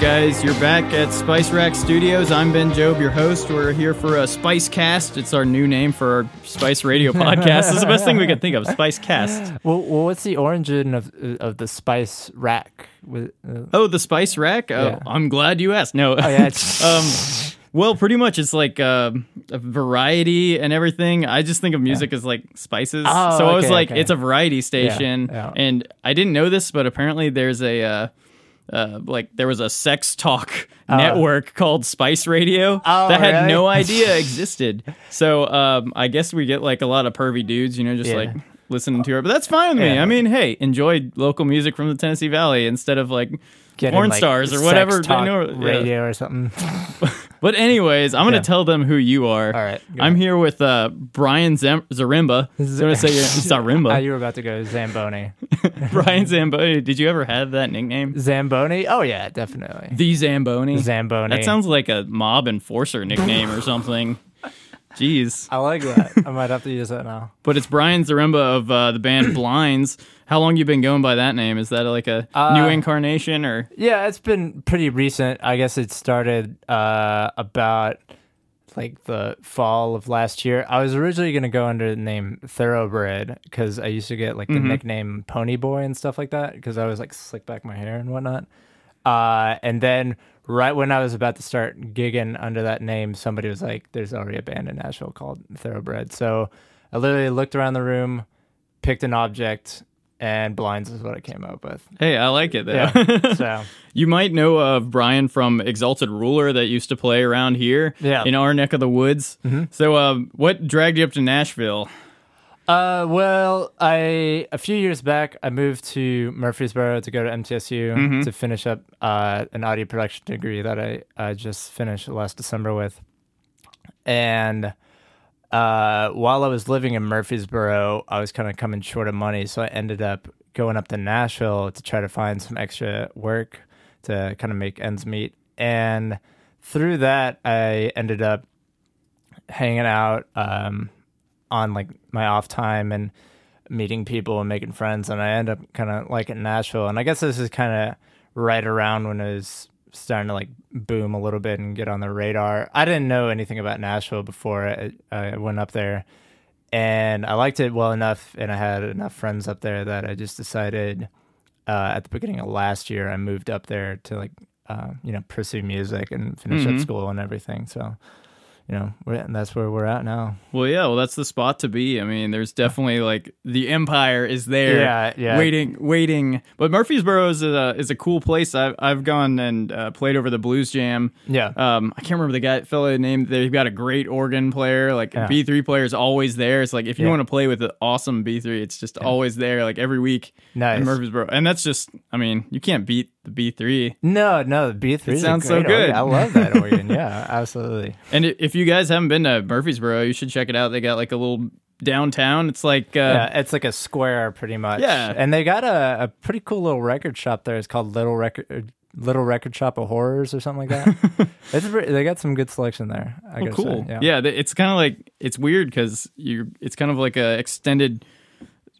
guys? You're back at Spice Rack Studios. I'm Ben Job, your host. We're here for a Spice Cast. It's our new name for our Spice Radio podcast. It's the best thing we could think of. Spice Cast. Well, well what's the origin of of the spice rack? Uh, Oh, the Spice Rack. Oh, Yeah. I'm glad you asked. No. oh yeah, it's, um, well, pretty much it's like uh, a variety and everything. I just think of music as like spices. Oh, so I was like, okay. it's a variety station. yeah. And I didn't know this, but apparently there's a. Uh, uh, like there was a sex talk network called Spice Radio Oh, that had really? no idea existed. So um, I guess we get like a lot of pervy dudes, you know, just Yeah. like listening to her. But that's fine with me. I mean, hey, enjoy local music from the Tennessee Valley instead of like getting, porn like, stars or whatever. talk know- yeah. radio or something. But anyways, I'm gonna Yeah. tell them who you are. All right, go I'm here with uh, Brian Zam- Zaremba. I'm gonna say your Ah, Zaremba. you were about to go Zamboni. Brian Zamboni. Did you ever have that nickname? Zamboni? Oh yeah, definitely. The Zamboni. Zamboni. That sounds like a mob enforcer nickname or something. Jeez. I like that. I might have to use that now. But it's Brian Zaremba of uh, the band Blinds. How long you been going by that name? Is that like a Uh, new incarnation or? Yeah, it's been pretty recent. I guess it started uh, about like the fall of last year. I was originally going to go under the name Thoroughbred because I used to get like the Mm-hmm. nickname Pony Boy and stuff like that because I was like slick back my hair and whatnot. Uh, and then right when I was about to start gigging under that name, somebody was like, "There's already a band in Nashville called Thoroughbred." So I literally looked around the room, picked an object, and blinds is what I came up with. Hey, I like it though. Yeah. so You might know of Brian from Exalted Ruler that used to play around here Yeah. in our neck of the woods. So, um, what dragged you up to Nashville? Uh, well, I a few years back I moved to Murfreesboro to go to MTSU to finish up uh, an audio production degree that I uh, just finished last December with, and uh, while I was living in Murfreesboro, I was kind of coming short of money, so I ended up going up to Nashville to try to find some extra work to kind of make ends meet, and through that I ended up hanging out. Um, on like my off time and meeting people and making friends and I end up kind of like in Nashville and I guess this is kind of right around when it was starting to like boom a little bit and get on the radar. I didn't know anything about Nashville before I, I went up there and I liked it well enough and I had enough friends up there that I just decided uh, at the beginning of last year I moved up there to like uh, you know pursue music and finish Mhm. up school and everything so you know we're, and that's where we're at now Well, yeah, well, that's the spot to be. I mean, there's definitely like the empire is there, Yeah, yeah. waiting, waiting. But Murfreesboro is a is a cool place. I've I've gone and uh, played over the Blues Jam. Yeah. Um, I can't remember the guy fellow named. They've got a great organ player. Like Yeah. B three player is always there. It's like if you Yeah. want to play with an awesome B three, it's just always there. Like every week Nice. in Murfreesboro, and that's just. I mean, you can't beat the B three. No, no, the B three It sounds so good. I love that organ. Yeah, absolutely. And if you guys haven't been to Murfreesboro, you should check it out. They got like a little downtown. It's like uh, Yeah, it's like a square pretty much. Yeah. and they got a, a pretty cool little record shop there. It's called Little Record Little Record Shop of Horrors or something like that. it's pre- they got some good selection there. I Oh, cool. Say. yeah. th- it's kind of like it's weird because you. It's kind of like a extended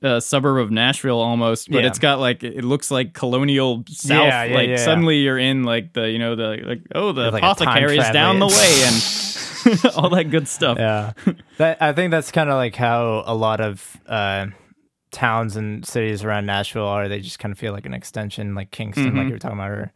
uh, suburb of Nashville almost, but Yeah. it's got like it looks like colonial South. Yeah, yeah, like suddenly you're in like the you know the like oh the It's like apothecary is down the way and all that good stuff. yeah. that I think that's kind of like how a lot of uh, towns and cities around Nashville are. They just kind of feel like an extension, like Kingston, like Mhm. you were talking about. Or,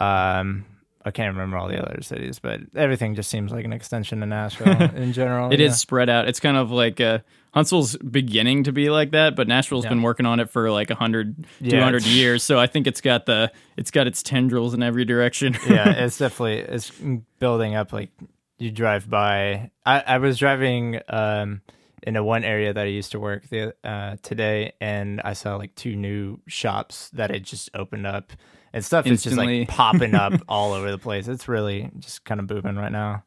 um, I can't remember all the other cities, but everything just seems like an extension of Nashville in general. It is yeah. spread out. It's kind of like uh, Huntsville's beginning to be like that, but Nashville's Yeah. been working on it for like 100, Yeah, 200 years. So I think it's got the it's got its tendrils in every direction. yeah, it's definitely it's building up. Like you drive by. I, I was driving um in a one area that I used to work the uh today, and I saw like two new shops that had just opened up, and stuff is just like popping up all over the place. It's really just kind of booming right now.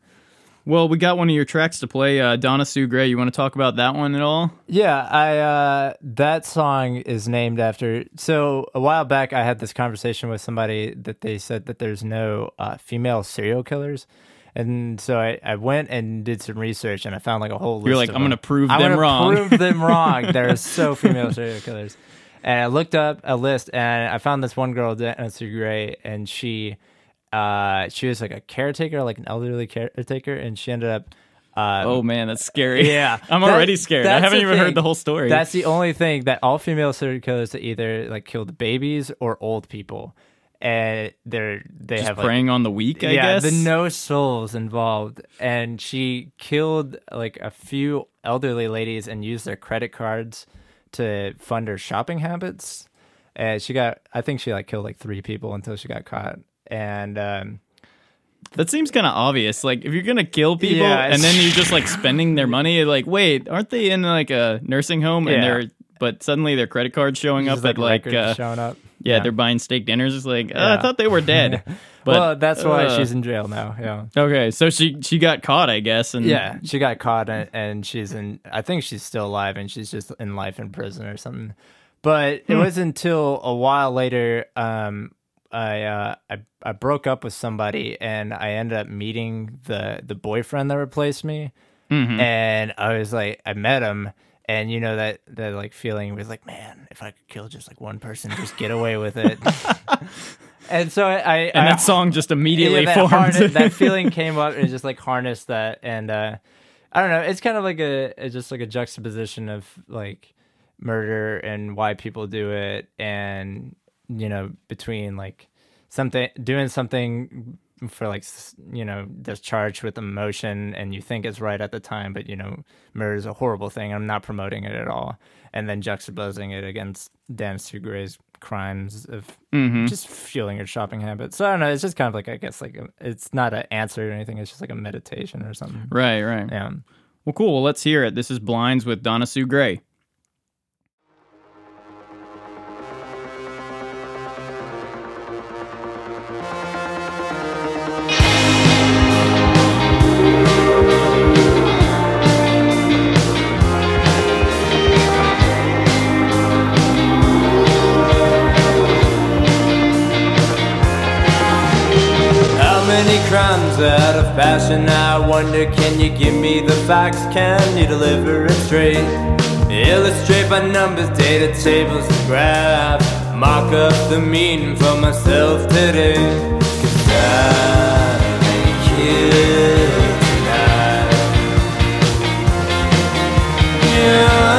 well, we got one of your tracks to play, uh, Donna Sue Gray. You want to talk about that one at all? Yeah, I uh that song is named after so a while back I had this conversation with somebody that they said that there's no uh, female serial killers. And so I, I went and did some research and I found like a whole list You're like, of I'm going to prove them wrong. prove them wrong. There are so female serial killers. And I looked up a list and I found this one girl, Nancy Gray, and she uh, she was like a caretaker, like an elderly caretaker, and she ended up. Um, oh man, that's scary. Yeah, I'm That- already scared. I haven't even thing. heard the whole story. That's the only thing that all female serial killers that either like kill the babies or old people, and they're they just have like preying on the weak. I yeah, guess. the no souls involved, and she killed like a few elderly ladies and used their credit cards to fund her shopping habits. And she got, I think she like killed like three people until she got caught. And um, That seems kind of obvious. Like if you're gonna kill people Yeah, and then you're just like spending their money, like wait, aren't they in like a nursing home and Yeah. they're but suddenly their credit card's showing just, up at like uh, showing up. yeah, they're buying steak dinners. It's like uh, I thought they were dead. But well, that's why uh, she's in jail now. Yeah. okay. So she she got caught, I guess. And Yeah, she got caught and, and she's in. I think she's still alive and she's just in life in prison or something. But it was until a while later, um, I, uh, I I broke up with somebody and I ended up meeting the the boyfriend that replaced me, Mhm. and I was like, I met him. And you know that that like feeling was like, man, if I could kill just like one person, just get away with it. and so I, I and I- that song just immediately yeah, that, harness- that feeling came up and just like harnessed that and uh i don't know it's kind of like a it's just like a juxtaposition of like murder and why people do it and you know between like something doing something for like you know that's charged with emotion and you think it's right at the time but you know murder is a horrible thing i'm not promoting it at all and then juxtaposing it against Donna Sue Gray's crimes of Mhm. just fueling your shopping habits. So I don't know. It's just kind of like I guess like a, it's not an answer or anything. It's just like a meditation or something. Right, right. Yeah. Well, cool. Well, let's hear it. This is Blinds with Donna Sue Gray. Out of passion? I wonder, can you give me the facts? Can you deliver it straight? Illustrate by numbers, data tables, and graphs. Mark up the meaning for myself today. Cause I make it tonight. Yeah,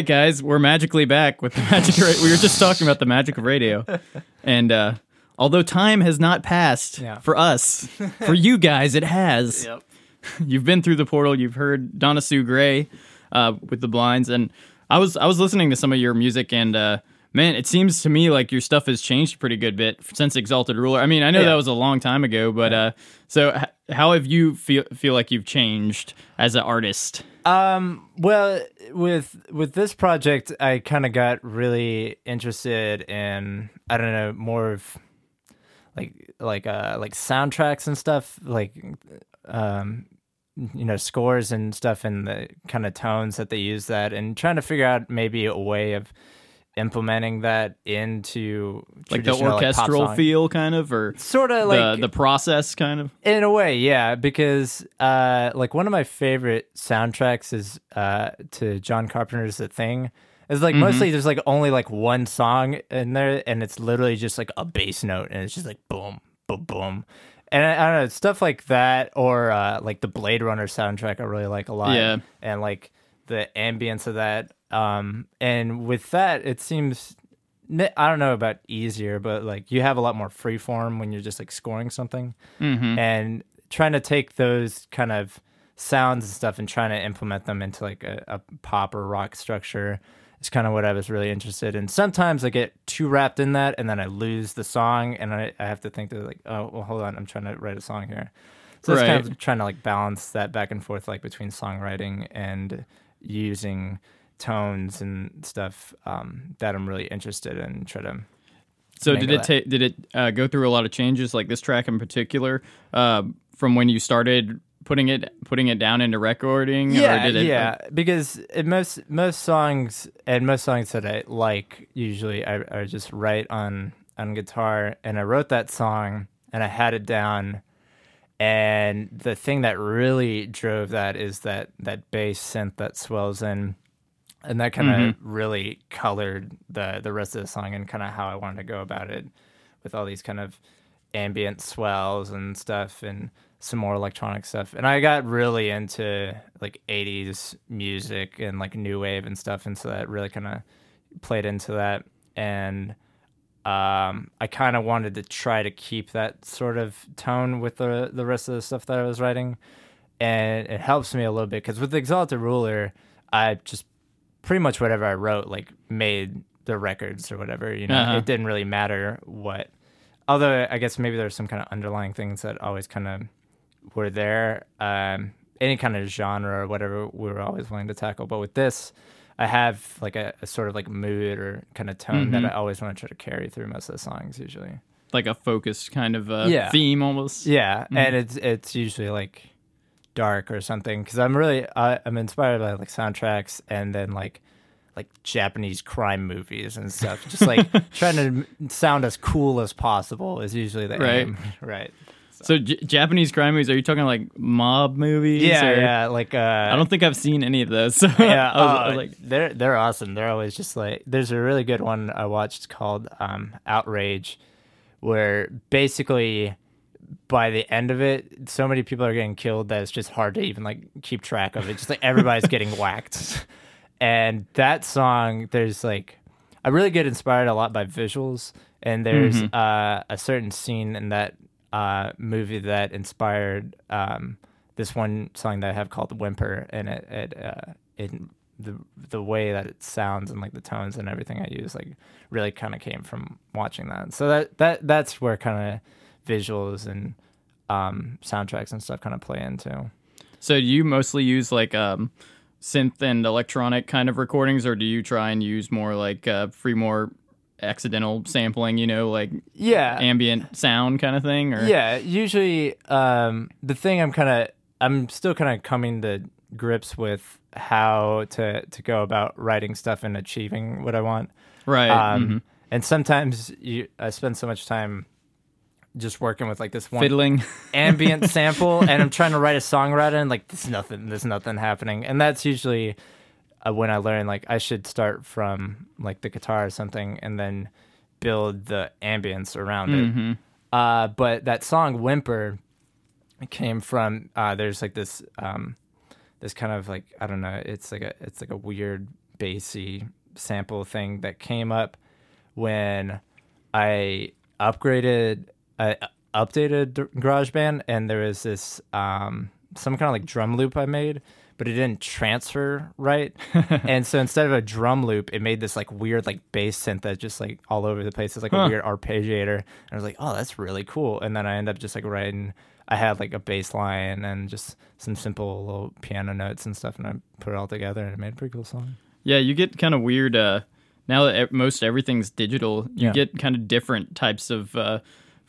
right, guys, we're magically back with the magic. Ra- we were just talking about the magic of radio, and uh, although time has not passed Yeah. for us, for you guys, it has. Yep. You've been through the portal. You've heard Donna Sue Gray uh, with the blinds, and I was I was listening to some of your music, and uh, man, it seems to me like your stuff has changed a pretty good bit since Exalted Ruler. I mean, I know that was a long time ago, but uh, so h- how have you feel feel like you've changed as an artist? Um, well, with with this project, I kind of got really interested in I don't know more of like like uh like soundtracks and stuff like um you know scores and stuff and the kind of tones that they use that and trying to figure out maybe a way of implementing that into Like the orchestral song. feel, kind of, or sort of like the the process, kind of. in a way, yeah, because uh, like one of my favorite soundtracks is uh, to John Carpenter's The Thing. It's like mostly there's like only like one song in there, and it's literally just like a bass note, and it's just like boom, boom, boom. And I, I don't know stuff like that, or uh, like the Blade Runner soundtrack. I really like a lot, Yeah. and like the ambience of that. Um, and with that, it seems I don't know about easier, but like you have a lot more free form when you're just like scoring something Mm-hmm. and trying to take those kind of sounds and stuff and trying to implement them into like a, a pop or rock structure is kind of what I was really interested in. Sometimes I get too wrapped in that and then I lose the song and I, I have to think that like, oh, well, hold on, I'm trying to write a song here. So it's kind of trying to like balance that back and forth, like between songwriting and using tones and stuff um, that I'm really interested in. Try to So did it take? Did it uh, go through a lot of changes, like this track in particular, uh, from when you started putting it putting it down into recording? yeah, or did it, uh, yeah. Because it, most most songs and most songs that I like usually I, I just write on on guitar, and I wrote that song and I had it down. And the thing that really drove that is that that bass synth that swells in, and that kind of Mm-hmm. really colored the the rest of the song and kind of how I wanted to go about it, with all these kind of ambient swells and stuff and some more electronic stuff. And I got really into like 80s music and like new wave and stuff and so that really kind of played into that and um, I kind of wanted to try to keep that sort of tone with the the rest of the stuff that I was writing, and it helps me a little bit because with the Exalted Ruler, I just pretty much whatever I wrote like made the records or whatever. You know, Uh-huh. it didn't really matter what. Although I guess maybe there's some kind of underlying things that always kind of were there. Um, any kind of genre or whatever we were always willing to tackle. But with this, I have like a, a sort of like mood or kind of tone that I always want to try to carry through most of the songs usually. like a focused kind of uh, Yeah. theme almost? Yeah, and it's it's usually like dark or something because I'm really I, I'm inspired by like soundtracks and then like like Japanese crime movies and stuff. Just like trying to sound as cool as possible is usually the Right. aim. Right. So J- Japanese crime movies? Are you talking like mob movies? Yeah, or- yeah. Like uh, I don't think I've seen any of those. So yeah, I was, I uh, was like, they're they're awesome. They're always just like there's a really good one I watched called um, Outrage, where basically by the end of it, so many people are getting killed that it's just hard to even like keep track of it. Just like everybody's getting whacked, and that song there's like I really get inspired a lot by visuals, and there's uh, a certain scene in that uh, movie that inspired um, this one song that I have called "Whimper," and it it uh, it the the way that it sounds and like the tones and everything I use like really kind of came from watching that. So that that that's where kind of visuals and um, soundtracks and stuff kind of play into. so do you mostly use like um, synth and electronic kind of recordings, or do you try and use more like uh, free, more accidental sampling? You know, like Yeah, ambient sound kind of thing? Or Yeah, usually um, the thing I'm kind of I'm still kind of coming to grips with how to to go about writing stuff and achieving what I want. right. Um, mhm. And sometimes you I spend so much time just working with like this one Fiddling. ambient sample, and I'm trying to write a song around it, and like there's nothing, there's nothing happening, and that's usually uh, when I learned like I should start from like the guitar or something, and then build the ambience around it. Uh, but that song "Whimper" came from uh, there's like this um, this kind of like I don't know, it's like a it's like a weird bassy sample thing that came up when I upgraded, I updated GarageBand, and there was this um, some kind of like drum loop I made, but it didn't transfer right. and so instead of a drum loop, it made this like weird like bass synth that just like all over the place. It's like Huh. a weird arpeggiator. And I was like, oh, that's really cool. And then I ended up just like writing. I had like a bass line and just some simple little piano notes and stuff, and I put it all together and it made a pretty cool song. Yeah, you get kind of weird. Uh, now that most everything's digital, you Yeah. get kind of different types of uh,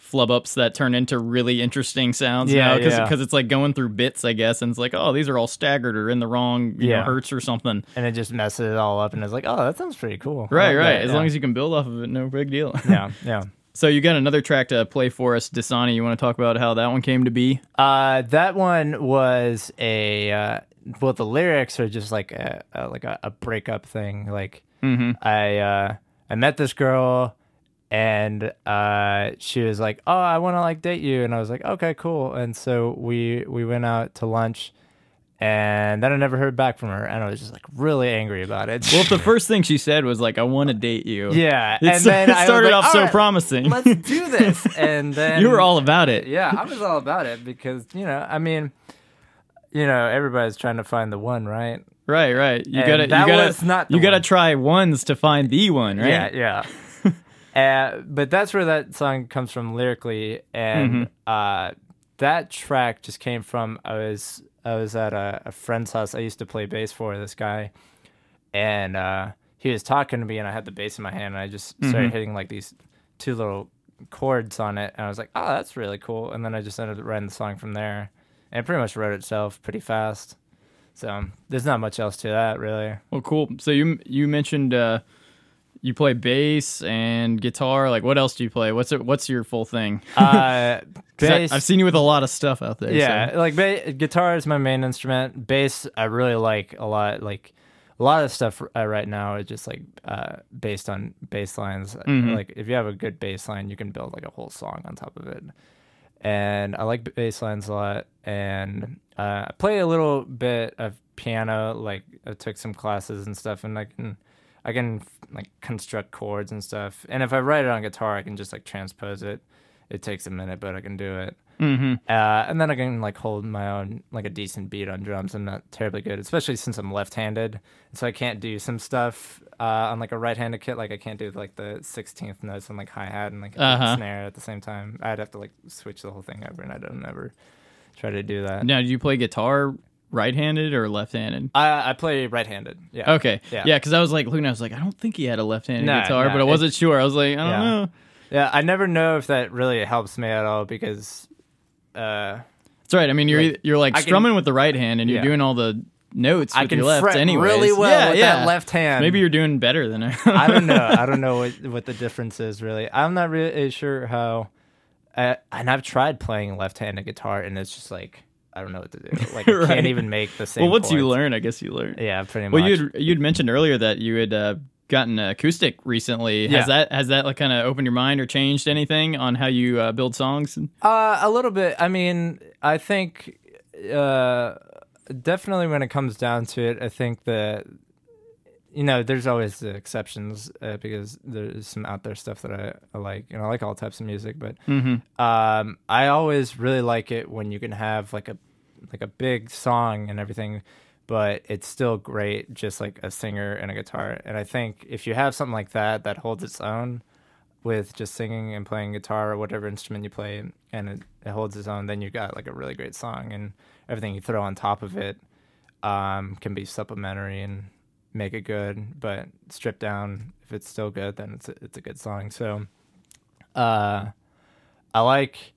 flub ups that turn into really interesting sounds. Yeah, because yeah. it's like going through bits, I guess, and it's like, oh, these are all staggered or in the wrong you know, hertz or something. And it just messes it all up, and it's like, oh, that sounds pretty cool. Right, right. that, As yeah. long as you can build off of it, no big deal. yeah, yeah. so you got another track to play for us, Dasani. You want to talk about how that one came to be? Uh, that one was a uh, well, the lyrics are just like a, a like a, a breakup thing. Like I uh, I met this girl, and uh, she was like, "Oh, I want to like date you," and I was like, "Okay, cool." And so we we went out to lunch, and then I never heard back from her, and I was just like really angry about it. Well, the first thing she said was like, "I want to date you," yeah, it, and then it I started like, off so right, promising. Let's do this, and then you were all about it. yeah, I was all about it because you know, I mean, you know, everybody's trying to find the one, right? Right, right. You And gotta, that you gotta, was not the you gotta try ones to find the one, right? Yeah, yeah. Uh, but that's where that song comes from lyrically, and Mm-hmm. uh, that track just came from I was I was at a, a friend's house. I used to play bass for this guy, and uh, he was talking to me, and I had the bass in my hand, and I just started Mm-hmm. hitting like these two little chords on it, and I was like, oh, that's really cool. And then I just ended up writing the song from there, and it pretty much wrote itself pretty fast. So there's not much else to that, really. Well, cool. So you you mentioned uh, you play bass and guitar. Like, what else do you play? What's it? What's your full thing? Uh, 'Cause I, bass, have seen you with a lot of stuff out there. yeah, so- like ba- guitar is my main instrument. Bass, I really like a lot. Like a lot of stuff uh, right now is just like uh, based on bass lines. Mm-hmm. Like if you have a good bass line, you can build like a whole song on top of it. And I like bass lines a lot. And uh, I play a little bit of piano. Like I took some classes and stuff, and I can. I can like construct chords and stuff, and if I write it on guitar, I can just like transpose it. It takes a minute, but I can do it. Mm-hmm. Uh, and then I can like hold my own like a decent beat on drums. I'm not terribly good, especially since I'm left-handed, so I can't do some stuff uh, on like a right-handed kit. Like I can't do like the 16th notes on like hi hat and like Uh-huh. snare at the same time. I'd have to like switch the whole thing over, and I don't ever try to do that. Now, do you play guitar right-handed or left-handed? I I play right-handed. Yeah. Okay. Yeah. Yeah, because I was like, looking, I was like, I don't think he had a left-handed No, guitar, no, but I wasn't sure. I was like, I don't Yeah. know. Yeah. I never know if that really helps me at all because. Uh, That's right. I mean, you're Like, you're like I can- strumming with the right hand, and you're Yeah. doing all the notes I with can your left fret anyways. really well yeah, with yeah. that left hand. Maybe you're doing better than I. I don't know. I don't know what, what the difference is really. I'm not really sure how. Uh, and I've tried playing left-handed guitar, and it's just like I don't know what to do. Like I Right. can't even make the same. well, once you learn, I guess you learn. yeah, pretty much. Well, you'd you'd mentioned earlier that you had uh, gotten acoustic recently. Has Yeah. that has that like kind of opened your mind or changed anything on how you uh, build songs? Uh, a little bit. I mean, I think uh, definitely when it comes down to it, I think that you know, there's always the exceptions uh, because there's some out there stuff that I, I like, and I like all types of music. But um, I always really like it when you can have like a like a big song and everything, but it's still great, just like a singer and a guitar. And I think if you have something like that that holds its own, with just singing and playing guitar or whatever instrument you play and it, it holds its own then you've got like a really great song and everything you throw on top of it um, can be supplementary and make it good but stripped down if it's still good then it's a, it's a good song so uh, i like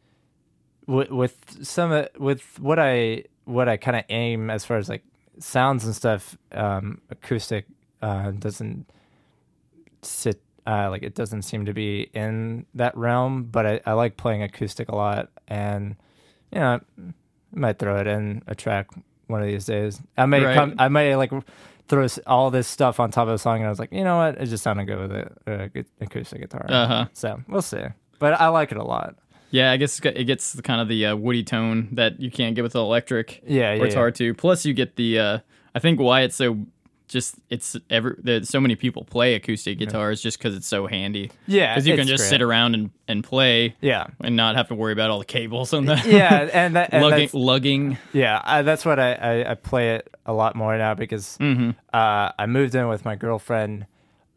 with, with some with what i what i kind of aim as far as like sounds and stuff um, acoustic uh, doesn't sit uh, like it doesn't seem to be in that realm, but I, I like playing acoustic a lot, and you know, I might throw it in a track one of these days. I may Right. come, I might like throw all this stuff on top of the song, and I was like, you know what, it just sounded good with a, a good acoustic guitar. Uh-huh. So we'll see, but I like it a lot. Yeah, I guess it gets the kind of the uh, woody tone that you can't get with the electric. Yeah, or yeah, it's yeah. hard to. Plus, you get the. Uh, I think why it's so just it's every there's so many people play acoustic guitars just because it's so handy. Yeah, because you can just great. sit around and, and play Yeah. and not have to worry about all the cables and the Yeah, and that and lugging, lugging. Yeah, I, that's what I, I, I play it a lot more now because Mm-hmm. uh, I moved in with my girlfriend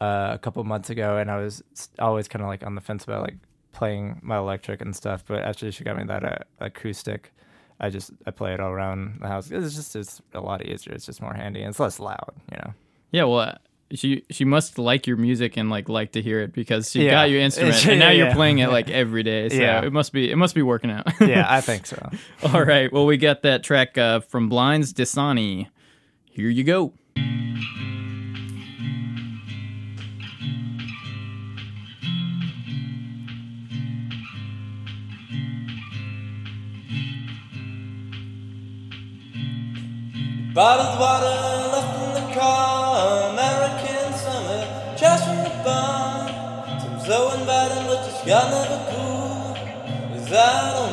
uh, a couple months ago, and I was always kind of like on the fence about like playing my electric and stuff. But actually she got me that uh, acoustic, I just I play it all around the house. It's just it's a lot easier. It's just more handy and it's less loud. You know. Yeah, well, she she must like your music and like like to hear it because she Yeah. got your instrument and now Yeah, you're playing it like every day. So Yeah. it must be it must be working out. Yeah, I think so. All right. Well, we got that track uh, from Blinds Dasani. Here you go. Bottled water left in the car, American summer, trash from the barn. Seems so inviting, but just got never cool. Is that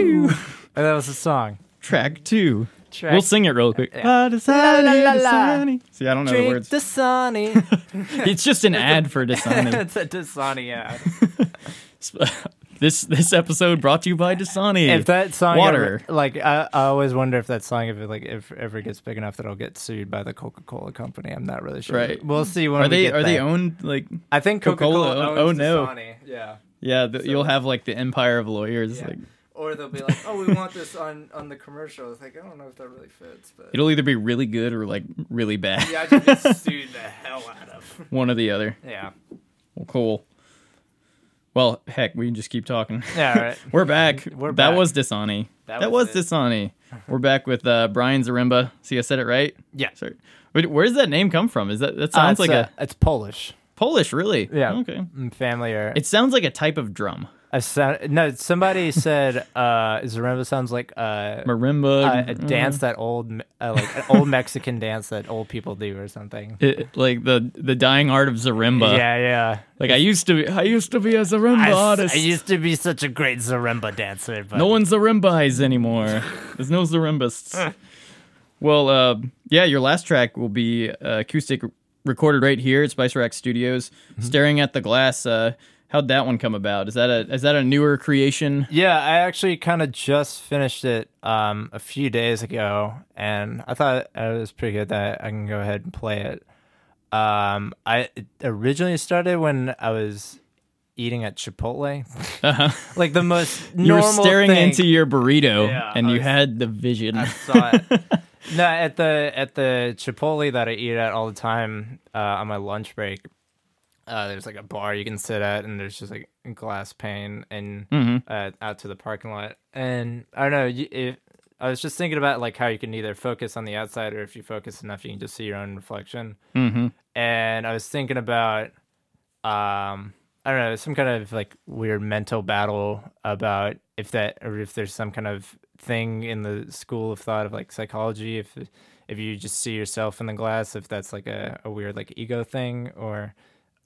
And that was a song. Track two. Track- We'll sing it real quick. Yeah. Dasani, La, la, la, la. Dasani. See, I don't know the Drink words. Dasani. it's just an ad for Dasani. it's a Dasani ad. this this episode brought to you by Dasani. if that song Water. ever, like I, I always wonder if that song if it like if ever gets big enough that I'll get sued by the Coca-Cola company. I'm not really sure. Right. We'll see when are we they get are they there. owned like I think Coca-Cola Coca-Cola. own- owns oh, no. Dasani. Yeah. yeah the, you'll have like the empire of lawyers Yeah. like Or they'll be like, "Oh, we want this on on the commercial." It's like I don't know if that really fits, but it'll either be really good or like really bad yeah, I just get sued the hell out of. one or the other Yeah. well cool well heck we can just keep talking Yeah. all Right. we're back We're that back. was Dasani That that, was was, it. Dasani we're back with uh Brian Zaremba. see I said it right Yeah. sorry Wait, where does that name come from is that that sounds Uh, like it's, a uh, it's Polish. Polish really Yeah. okay Mm, Family or it sounds like a type of drum a sound. No, somebody said uh, Zaremba sounds like uh, marimba a, a dance that old, uh, like an old Mexican dance that old people do or something. It- like the the dying art of Zarimba yeah, yeah. Like I used to be, I used to be a Zarimba I, artist. I used to be such a great Zaremba dancer, but no one's Zarimbas anymore. There's no Zarimbists. well, uh, yeah, your last track will be uh, acoustic recorded right here at Spice Rack Studios, Mm-hmm. staring at the glass. Uh, how'd that one come about? Is that a is that a newer creation? Yeah, I actually kind of just finished it um, a few days ago, and I thought it was pretty good that I can go ahead and play it. Um, I it originally started when I was eating at Chipotle, Uh-huh. like the most You were staring thing. into your burrito, Yeah, and you had the vision. I saw it. no, at the at the Chipotle that I eat at all the time uh, on my lunch break. Uh, there's like a bar you can sit at, and there's just like a glass pane and Mhm. uh, out to the parking lot. And I don't know, you, if I was just thinking about like how you can either focus on the outside or if you focus enough, you can just see your own reflection. Mm-hmm. And I was thinking about, um, I don't know, some kind of like weird mental battle about if that or if there's some kind of thing in the school of thought of like psychology if if you just see yourself in the glass if that's like a, a weird like ego thing or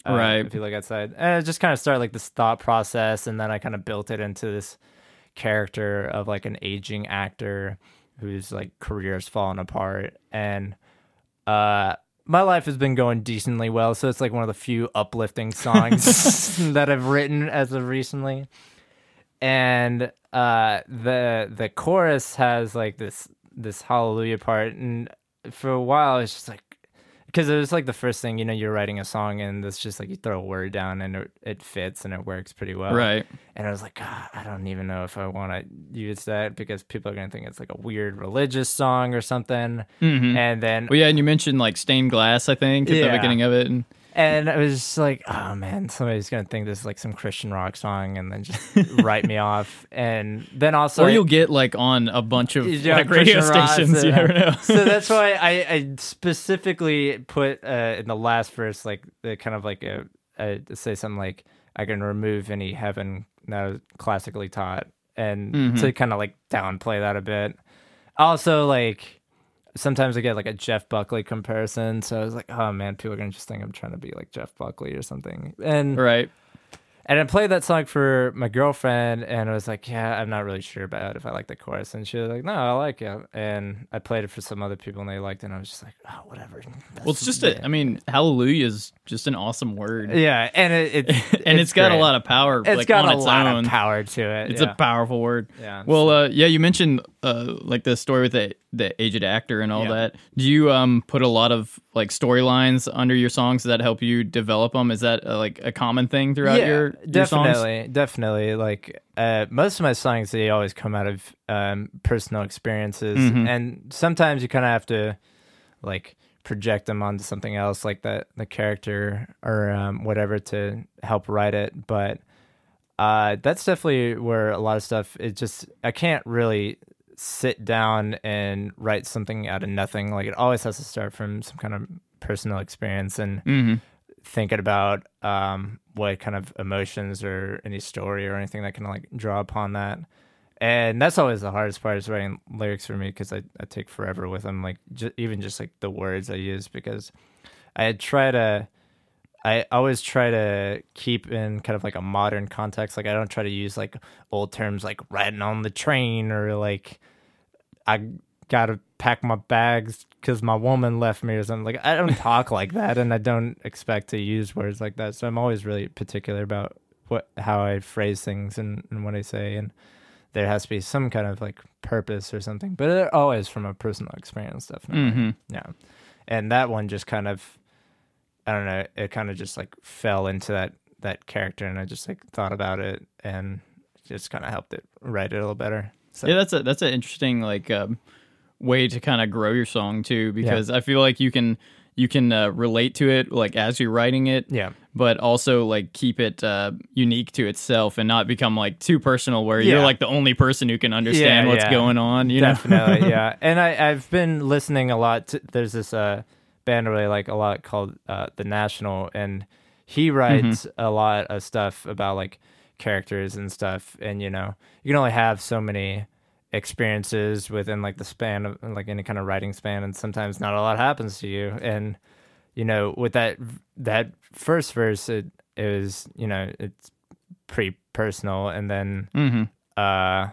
uh, Right. if you look outside. And it just kind of started like this thought process and then i kind of built it into this character of like an aging actor whose like career has fallen apart. And uh my life has been going decently well so it's like one of the few uplifting songs that i've written as of recently. And uh the the chorus has like this this hallelujah part. And for a while it's just like because it was like the first thing you know you're writing a song and it's just like you throw a word down and it, it fits and it works pretty well Right. and I was like, God, I don't even know if I want to use that because people are gonna think it's like a weird religious song or something. Mm-hmm. And then, Well, yeah, and you mentioned like stained glass, I think, at the beginning of it. And and I was just like, oh man, somebody's gonna think this is like some Christian rock song and then just write me off. And then also, or you'll get like on a bunch of Yeah, like radio stations. so- You never know. so that's why I, I specifically put uh, in the last verse like the kind of like a, a say something like I can remove any heaven that was classically taught, and Mhm. to kind of like downplay that a bit. Also, like sometimes I get like a Jeff Buckley comparison, so I was like, oh man, people are gonna just think I'm trying to be like Jeff Buckley or something, and right. and I played that song for my girlfriend, and I was like, "Yeah, I'm not really sure about if I like the chorus." And she was like, "No, I like it." And I played it for some other people, and they liked it. And I was just like, "Oh, whatever." Well, it's just a. I mean, hallelujah is just an awesome word, yeah, and it, it and it's got a lot of power. It's like, got on a its lot own. of power to it. It's yeah. a powerful word. Yeah, Well, uh, yeah, you mentioned uh, like the story with the the aged actor and all Yeah. that. Do you um put a lot of like storylines under your songs that help you develop them? Is that uh, like a common thing throughout yeah, your, your songs? definitely, definitely. Like uh, most of my songs, they always come out of um, personal experiences, Mhm. and sometimes you kind of have to like project them onto something else, like that the character or um, whatever, to help write it. But uh, that's definitely where a lot of stuff. It just I can't really sit down and write something out of nothing. Like it always has to start from some kind of personal experience and hmm thinking about um, what kind of emotions or any story or anything that can like draw upon that. And that's always the hardest part is writing lyrics for me because I, I take forever with them. Like ju- even just like the words I use because I try to, I always try to keep in kind of like a modern context. Like I don't try to use like old terms like riding on the train or like I gotta pack my bags because my woman left me or something. Like I don't talk like that, and I don't expect to use words like that. So I'm always really particular about what how I phrase things and, and what I say, and there has to be some kind of like purpose or something. But it always from a personal experience, definitely. hmm Yeah, and that one just kind of, I don't know, it kind of just like fell into that that character, and I just like thought about it and just kind of helped it write it a little better. So Yeah, that's a that's an interesting like um, way to kind of grow your song too, because I feel like you can you can uh, relate to it like as you're writing it, yeah. but also like keep it uh, unique to itself and not become like too personal where you're like the only person who can understand Yeah, what's yeah. going on. You know, Definitely, yeah. And I, I've been listening a lot. To, there's this uh, band I really like a lot called uh, The National, and he writes a lot of stuff about like characters and stuff. And you know, you can only have so many experiences within like the span of like any kind of writing span, and sometimes not a lot happens to you. And you know, with that that first verse, it, it was you know it's pretty personal, and then hmm uh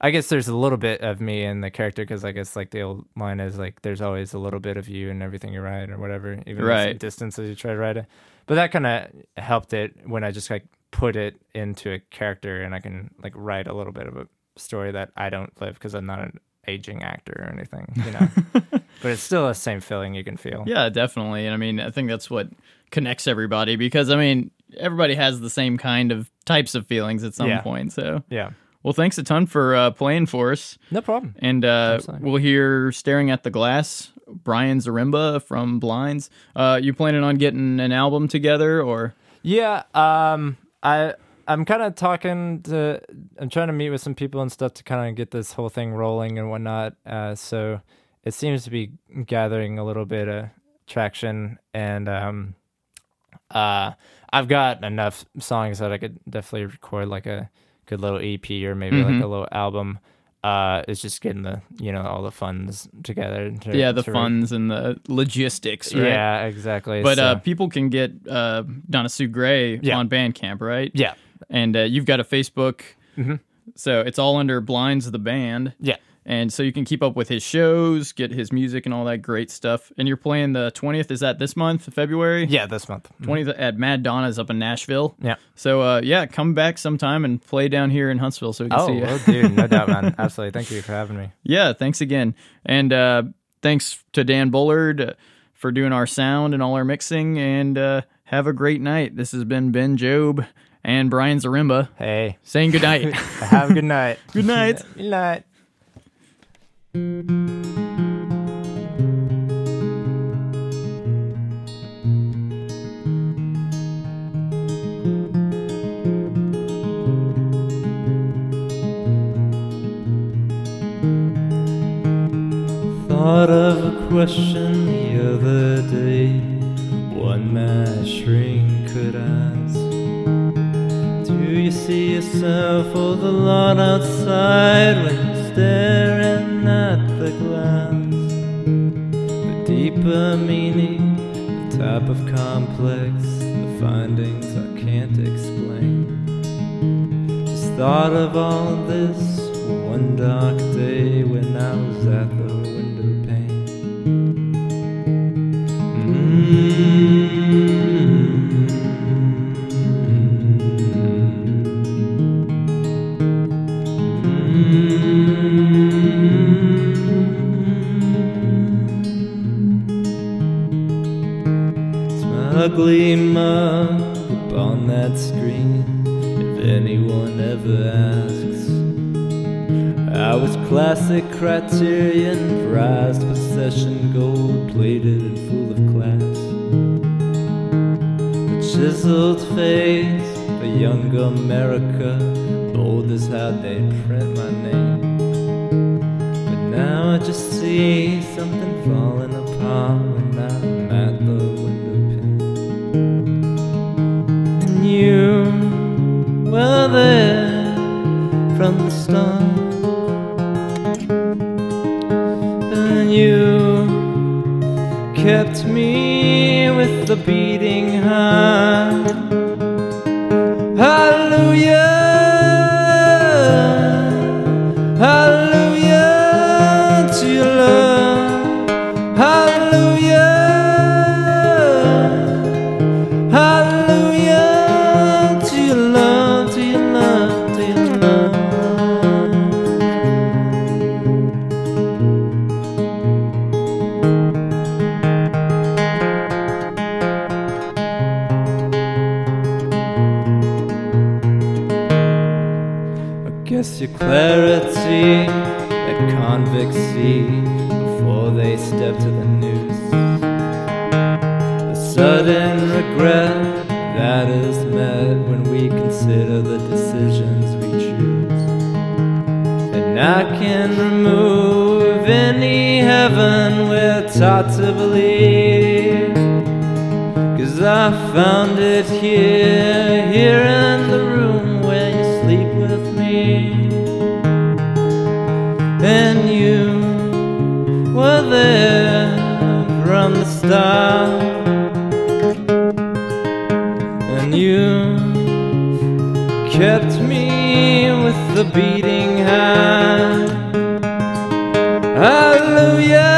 I guess there's a little bit of me in the character because I guess like the old line is like there's always a little bit of you in everything you write or whatever, even right. distance as you try to write it. But that kind of helped it when I just like put it into a character and I can like write a little bit of a story that I don't live because I'm not an aging actor or anything, you know. but it's still the same feeling you can feel. Yeah, definitely. And I mean, I think that's what connects everybody because I mean, everybody has the same kind of types of feelings at some Yeah. point. So, Yeah. well, thanks a ton for uh, playing for us. No problem. And uh, we'll hear Staring at the Glass, Brian Zaremba from Blinds. Uh, you planning on getting an album together or? Yeah, um, I I'm kind of talking to. I'm trying to meet with some people and stuff to kind of get this whole thing rolling and whatnot. Uh, so it seems to be gathering a little bit of traction, and um, uh, I've got enough songs that I could definitely record like a good little EP or maybe Mhm. like a little album. Uh, it's just getting the you know all the funds together. To, yeah, the to re- funds and the logistics, right? Yeah, exactly. But uh, people can get uh, Donna Sue Gray Yeah. on Bandcamp, right? yeah, And uh, you've got a Facebook, Mhm. so it's all under Blinds of the Band. yeah. And so you can keep up with his shows, get his music, and all that great stuff. And you're playing the 20th. Is that this month, February? Yeah, this month. 20th at Mad Donna's up in Nashville. Yeah. So uh, yeah, come back sometime and play down here in Huntsville so we can Oh, see you. well, dude, no doubt, man. Absolutely. Thank you for having me. Yeah, thanks again. And uh, thanks to Dan Bullard for doing our sound and all our mixing. And uh, have a great night. This has been Ben Job and Brian Zaremba Hey, saying good night. have a good night. good night. good night. Thought of a question the other day, one my shrink could ask. Do you see yourself or the lawn outside when staring at the glass? The deeper meaning, the type of complex, the findings I can't explain. Just thought of all this one dark day when I was at the kept me with the beating. Hallelujah. Hallelujah